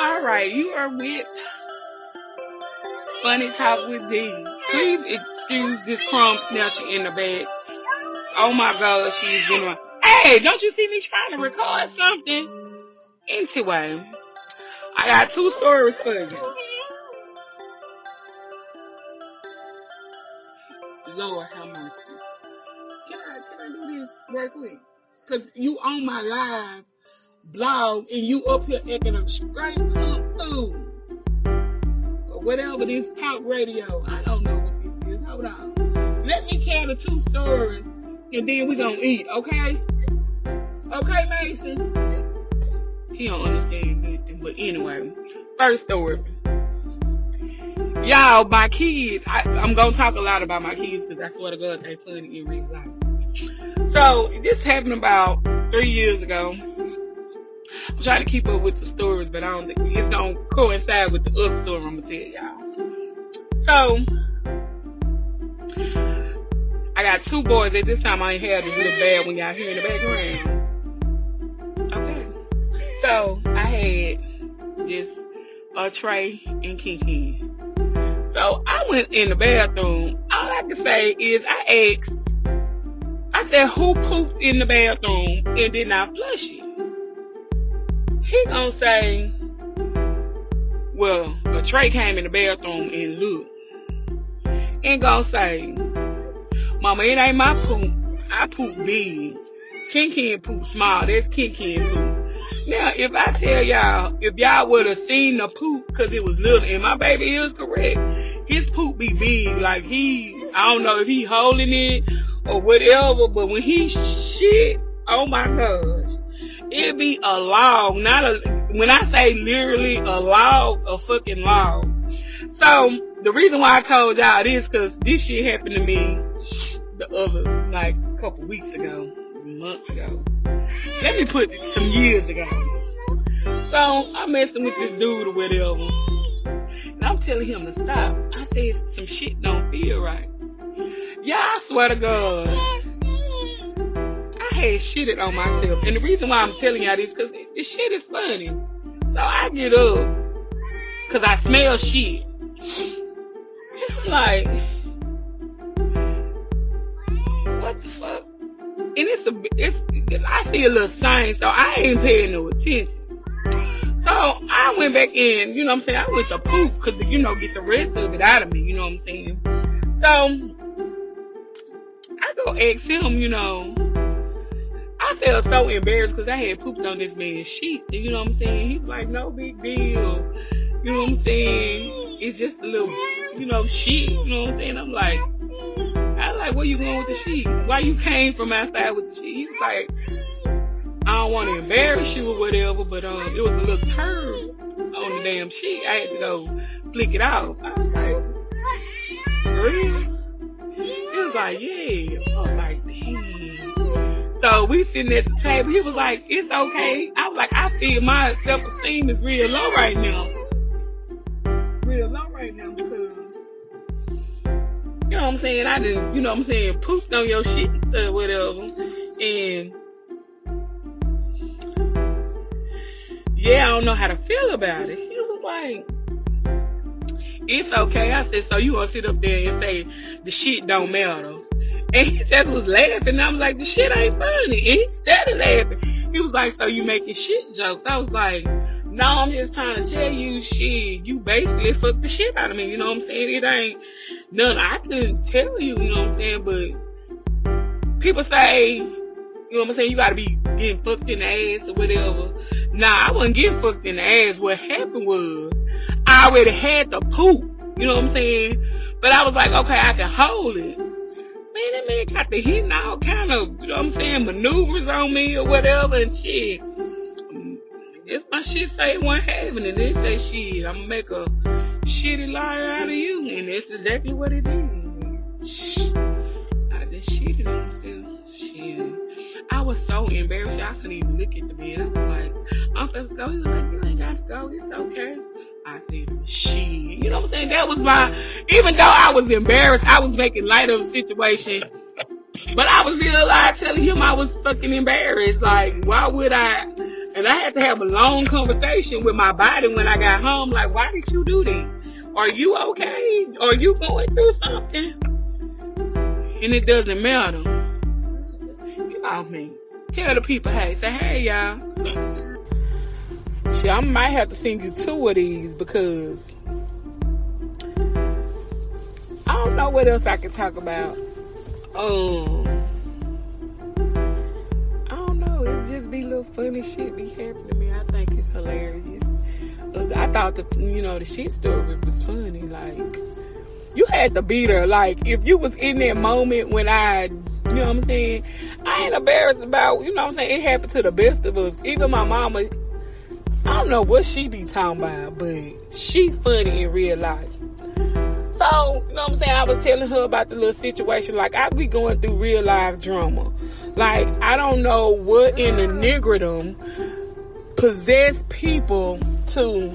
All right, you are with Funny Talk with D. Please excuse this crumb snatcher in the bed. Oh my God, she's on. Hey, don't you see me trying to record something? Anyway, I got two stories for you. Lord have mercy. I, can I do this right quick? Cause you on my live blog and you up here acting a straight pump fool. Or whatever this talk radio. I don't know what this is. Hold on. Let me tell the two stories and then we gonna eat, okay? Okay, Mason? He don't understand nothing. But anyway, first story. Y'all, my kids, I, I'm gonna talk a lot about my kids because that's what a girl they funny in real life. So, this happened about three years ago. I'm trying to keep up with the stories, but I don't think it's gonna coincide with the other story I'm gonna tell y'all. So, I got two boys. At this time, I ain't had this little bad when y'all hear in the background. Okay. So, I had this, uh, Trey and Kiki. So I went in the bathroom. All I can say is I asked, I said, who pooped in the bathroom and did not flush it? He gonna say, well, a Trey came in the bathroom and looked. And gonna say, Mama, it ain't my poop. I poop big. Ken Ken poop small. That's Ken Ken poop. Now, if I tell y'all, if y'all would have seen the poop, cause it was little, and my baby is correct, his poop be big. Like he, I don't know if he holding it or whatever, but when he shit, oh my gosh, it be a log, not a, when I say literally a log, a fucking log. So, the reason why I told y'all this, cause this shit happened to me the other, like, couple weeks ago, months ago. Let me put some years ago. So I'm messing with this dude or whatever. And I'm telling him to stop. I said some shit don't feel right. Yeah, I swear to God. I had shitted on myself. And the reason why I'm telling y'all this cause this shit is funny. So I get up. Cause I smell shit. Like, what the fuck? And it's a, it's, I see a little sign, so I ain't paying no attention. So I went back in, you know what I'm saying? I went to poop, cause, you know, get the rest of it out of me, you know what I'm saying? So, I go ask him, you know, I felt so embarrassed cause I had pooped on this man's sheet, you know what I'm saying? He's like, no big deal. You know what I'm saying? It's just a little, you know, sheet, you know what I'm saying? I'm like, I like, where you going with the sheet? Why you came from outside with the sheet? He's like, I don't want to embarrass you or whatever, but um, it was a little turd on the damn sheet. I had to go flick it off. I was like? He was like, yeah. I was like. So we sitting at the table. He was like, it's okay. I was like, I feel my self-esteem is real low right now. Real low right now because you know what I'm saying? I didn't, you know what I'm saying, pooped on your shit or whatever. And yeah, I don't know how to feel about it. He was like, it's okay. I said, so you gonna sit up there and say the shit don't matter. And he just was laughing. I'm like, the shit ain't funny. And he started laughing. He was like, so you making shit jokes? I was like, no, I'm just trying to tell you shit. You basically fucked the shit out of me. You know what I'm saying? It ain't none I couldn't tell you, you know what I'm saying? But people say, you know what I'm saying, you gotta be getting fucked in the ass or whatever. Nah, I wasn't getting fucked in the ass. What happened was I already had the poop. You know what I'm saying? But I was like, okay, I can hold it. Man, that man got the hitting all kind of, you know what I'm saying, maneuvers on me or whatever and shit. It's my shit say wasn't having it. They say shit, I'm gonna make a shitty liar out of you. And that's exactly what it is. Shh. I just shitted on myself. Shit. I was so embarrassed. I couldn't even look at the man. I was like, I'm supposed to go. He was like, go. It's okay. I said, she. You know what I'm saying? That was my, even though I was embarrassed, I was making light of the situation. But I was real live telling him I was fucking embarrassed. Like, why would I? And I had to have a long conversation with my body when I got home. Like, why did you do that? Are you okay? Are you going through something? And it doesn't matter. Get off me. Tell the people, hey, say, hey, y'all. Shit, I might have to send you two of these because I don't know what else I can talk about. Um, I don't know. It just be little funny shit be happening to me. I think it's hilarious. I thought the you know the shit story was funny. Like you had to beat her. Like if you was in that moment when I, you know what I'm saying, I ain't embarrassed about. You know what I'm saying. It happened to the best of us. Even my mama. I don't know what she be talking about, but she's funny in real life. So, you know what I'm saying? I was telling her about the little situation. Like, I be going through real life drama. Like, I don't know what in the niggerdom possess people to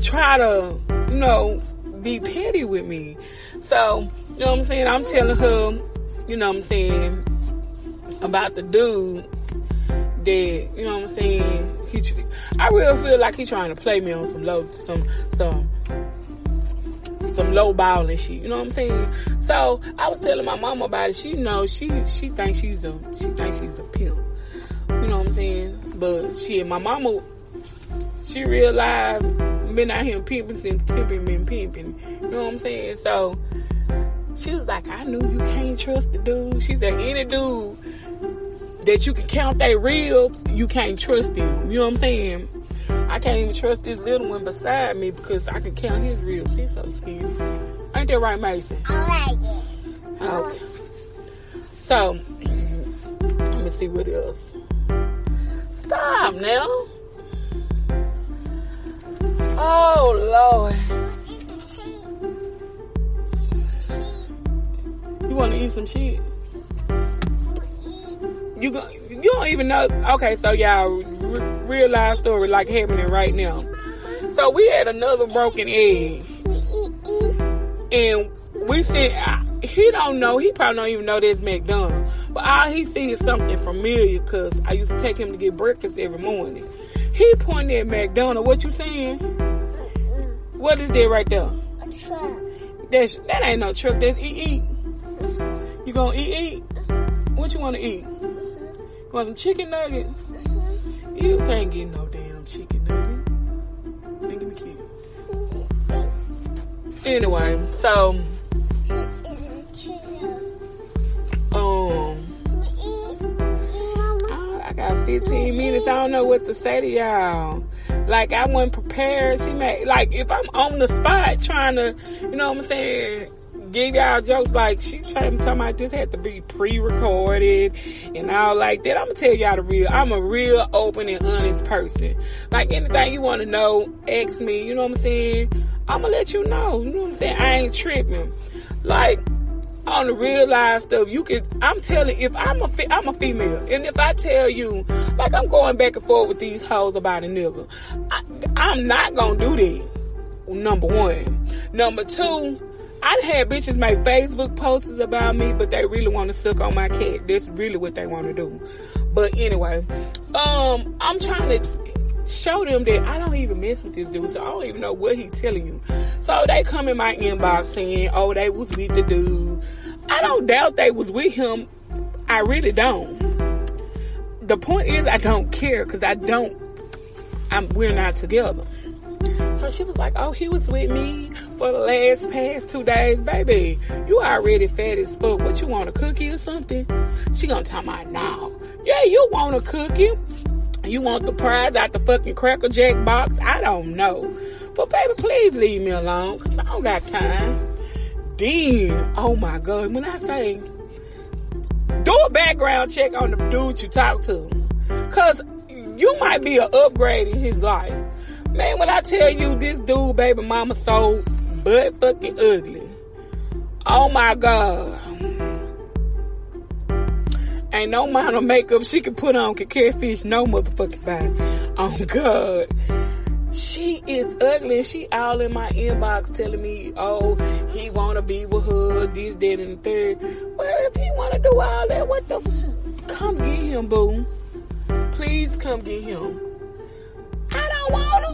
try to, you know, be petty with me. So, you know what I'm saying? I'm telling her, you know what I'm saying, about the dude that, you know what I'm saying, he, I really feel like he's trying to play me on some low, some, some, some low ball and shit. You know what I'm saying? So I was telling my mama about it. She knows she she thinks she's a she thinks she's a pimp. You know what I'm saying? But shit, my mama she realized been out here pimping and pimping and pimping. You know what I'm saying? So she was like, I knew you can't trust the dude. She said, any dude that you can count their ribs, you can't trust them. You know what I'm saying? I can't even trust this little one beside me because I can count his ribs. He's so skinny. Ain't that right, Mason? I like it. Okay. So, let me see what else. Stop now. Oh, Lord. You want to eat some shit? You go, you don't even know. Okay, so y'all, real life story like happening right now. So we had another broken egg, and we said he don't know. He probably don't even know this McDonald's, but all he sees is something familiar because I used to take him to get breakfast every morning. He pointed at McDonald's. What you saying? What is that right there? A truck. That's, that ain't no truck. That's eat eat. You gonna eat eat? What you wanna eat? Want some chicken nuggets? You can't get no damn chicken nugget. Give me kid. Anyway, so um I got 15 minutes. I don't know what to say to y'all. Like I wasn't prepared. She made like if I'm on the spot trying to, you know what I'm saying, give y'all jokes like she's trying to tell me this had to be pre-recorded and all like that. I'm gonna tell y'all the real. I'm a real open and honest person. Like anything you want to know, ask me. You know what I'm saying? I'm gonna let you know. You know what I'm saying? I ain't tripping. Like on the real life stuff, you can. I'm telling. If I'm a, I'm a female, and if I tell you, like I'm going back and forth with these hoes about a nigga, I, I'm not gonna do that. Number one. Number two. I had bitches make Facebook posts about me, but they really want to suck on my cat. That's really what they want to do. But anyway, um, I'm trying to show them that I don't even mess with this dude, so I don't even know what he's telling you. So they come in my inbox saying, "Oh, they was with the dude." I don't doubt they was with him. I really don't. The point is, I don't care because I don't. I'm we're not together. So she was like, "Oh, he was with me for the last past two days, baby. You already fat as fuck. What you want a cookie or something?" She gonna tell my now. Yeah, you want a cookie? You want the prize out the fucking Cracker Jack box? I don't know. But baby, please leave me alone because I don't got time. Then, oh my God, when I say, do a background check on the dude you talk to. Because you might be an upgrade in his life. Man, when I tell you this dude, baby mama, so butt fucking ugly. Oh my God. Ain't no amount of makeup she can put on can catfish no motherfucking body. Oh God. She is ugly she all in my inbox telling me, oh, he wanna be with her, this, that, and the third. Well, if he wanna do all that, what the f- Come get him, boo. Please come get him. I don't want them.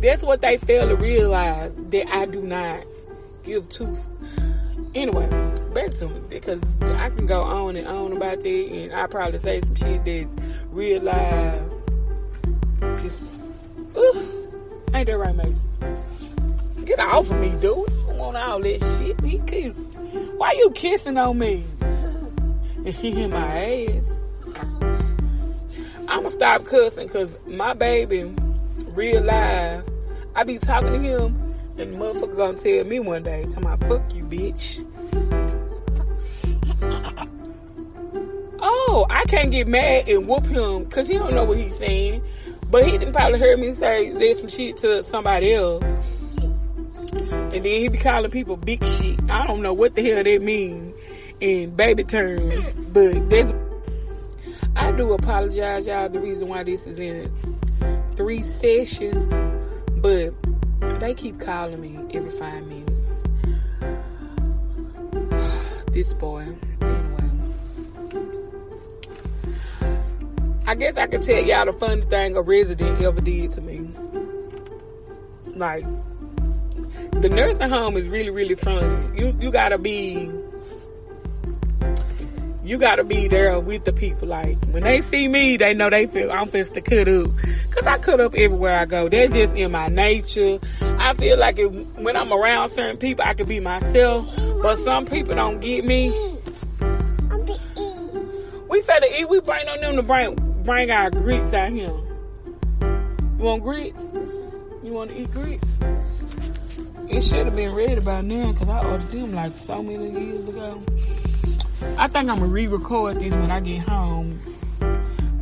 That's what they fail to realize that I do not give two. Anyway, back to me because I can go on and on about that, and I probably say some shit that's real live. Just, ooh, ain't that right, Mason? Get off of me, dude. I don't want all that shit. He could. Why you kissing on me? And in my ass. I'ma stop cussing because my baby, real live, I be talking to him and the motherfucker gonna tell me one day, tell my fuck you, bitch. Oh, I can't get mad and whoop him because he don't know what he's saying. But he didn't probably hear me say there's some shit to somebody else. And then he be calling people big shit. I don't know what the hell that mean in baby terms. But that's I do apologize, y'all, the reason why this is in three sessions. But they keep calling me every five minutes. this boy. Anyway. I guess I can tell y'all the funny thing a resident ever did to me. Like, the nursing home is really, really funny. You you gotta be you gotta be there with the people. Like when they see me, they know they feel I'm supposed to cut up. Cause I cut up everywhere I go. That's just in my nature. I feel like if, when I'm around certain people, I can be myself. But some people don't get me. We finna eat. We bring on them to bring bring our grits out here. You want grits? You want to eat grits? It should have been ready by now because I ordered them like so many years ago. I think I'm gonna re-record this when I get home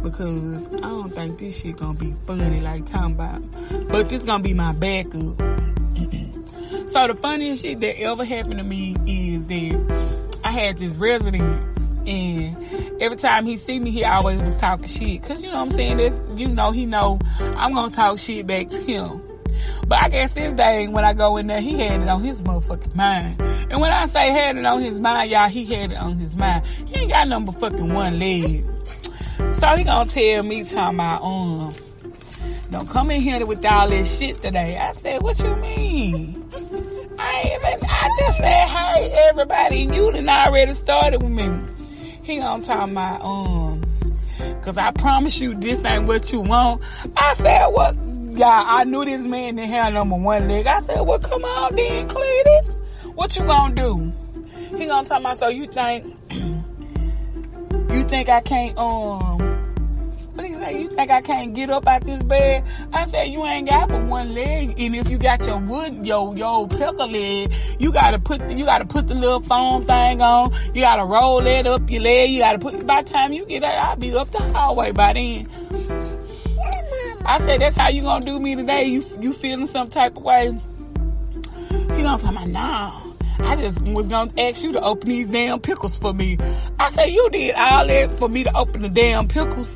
because I don't think this shit gonna be funny like talking about. But this gonna be my backup. so the funniest shit that ever happened to me is that I had this resident and every time he see me, he always was talking shit. Cause you know what I'm saying? This, you know, he know I'm gonna talk shit back to him. But I guess this day when I go in there, he had it on his motherfucking mind. And when I say had it on his mind, y'all, he had it on his mind. He ain't got number fucking one leg. So he gonna tell me talking about, um, don't come in here with all this shit today. I said, what you mean? I even, I just said, hey, everybody, you done already started with me. He gonna talk my, um, cause I promise you this ain't what you want. I said, what? Yeah, I knew this man didn't have number one leg. I said, well, come on then, Cletus. What you gonna do? He gonna talk about, so you think, you think I can't, um, what he say? You think I can't get up out this bed? I said, you ain't got but one leg. And if you got your wood, your, your picker leg, you gotta put, the, you gotta put the little foam thing on. You gotta roll it up your leg. You gotta put, by the time you get out, I'll be up the hallway by then. I said, that's how you gonna do me today? You, you feeling some type of way? He gonna tell me, nah. I just was gonna ask you to open these damn pickles for me. I said, you did all that for me to open the damn pickles.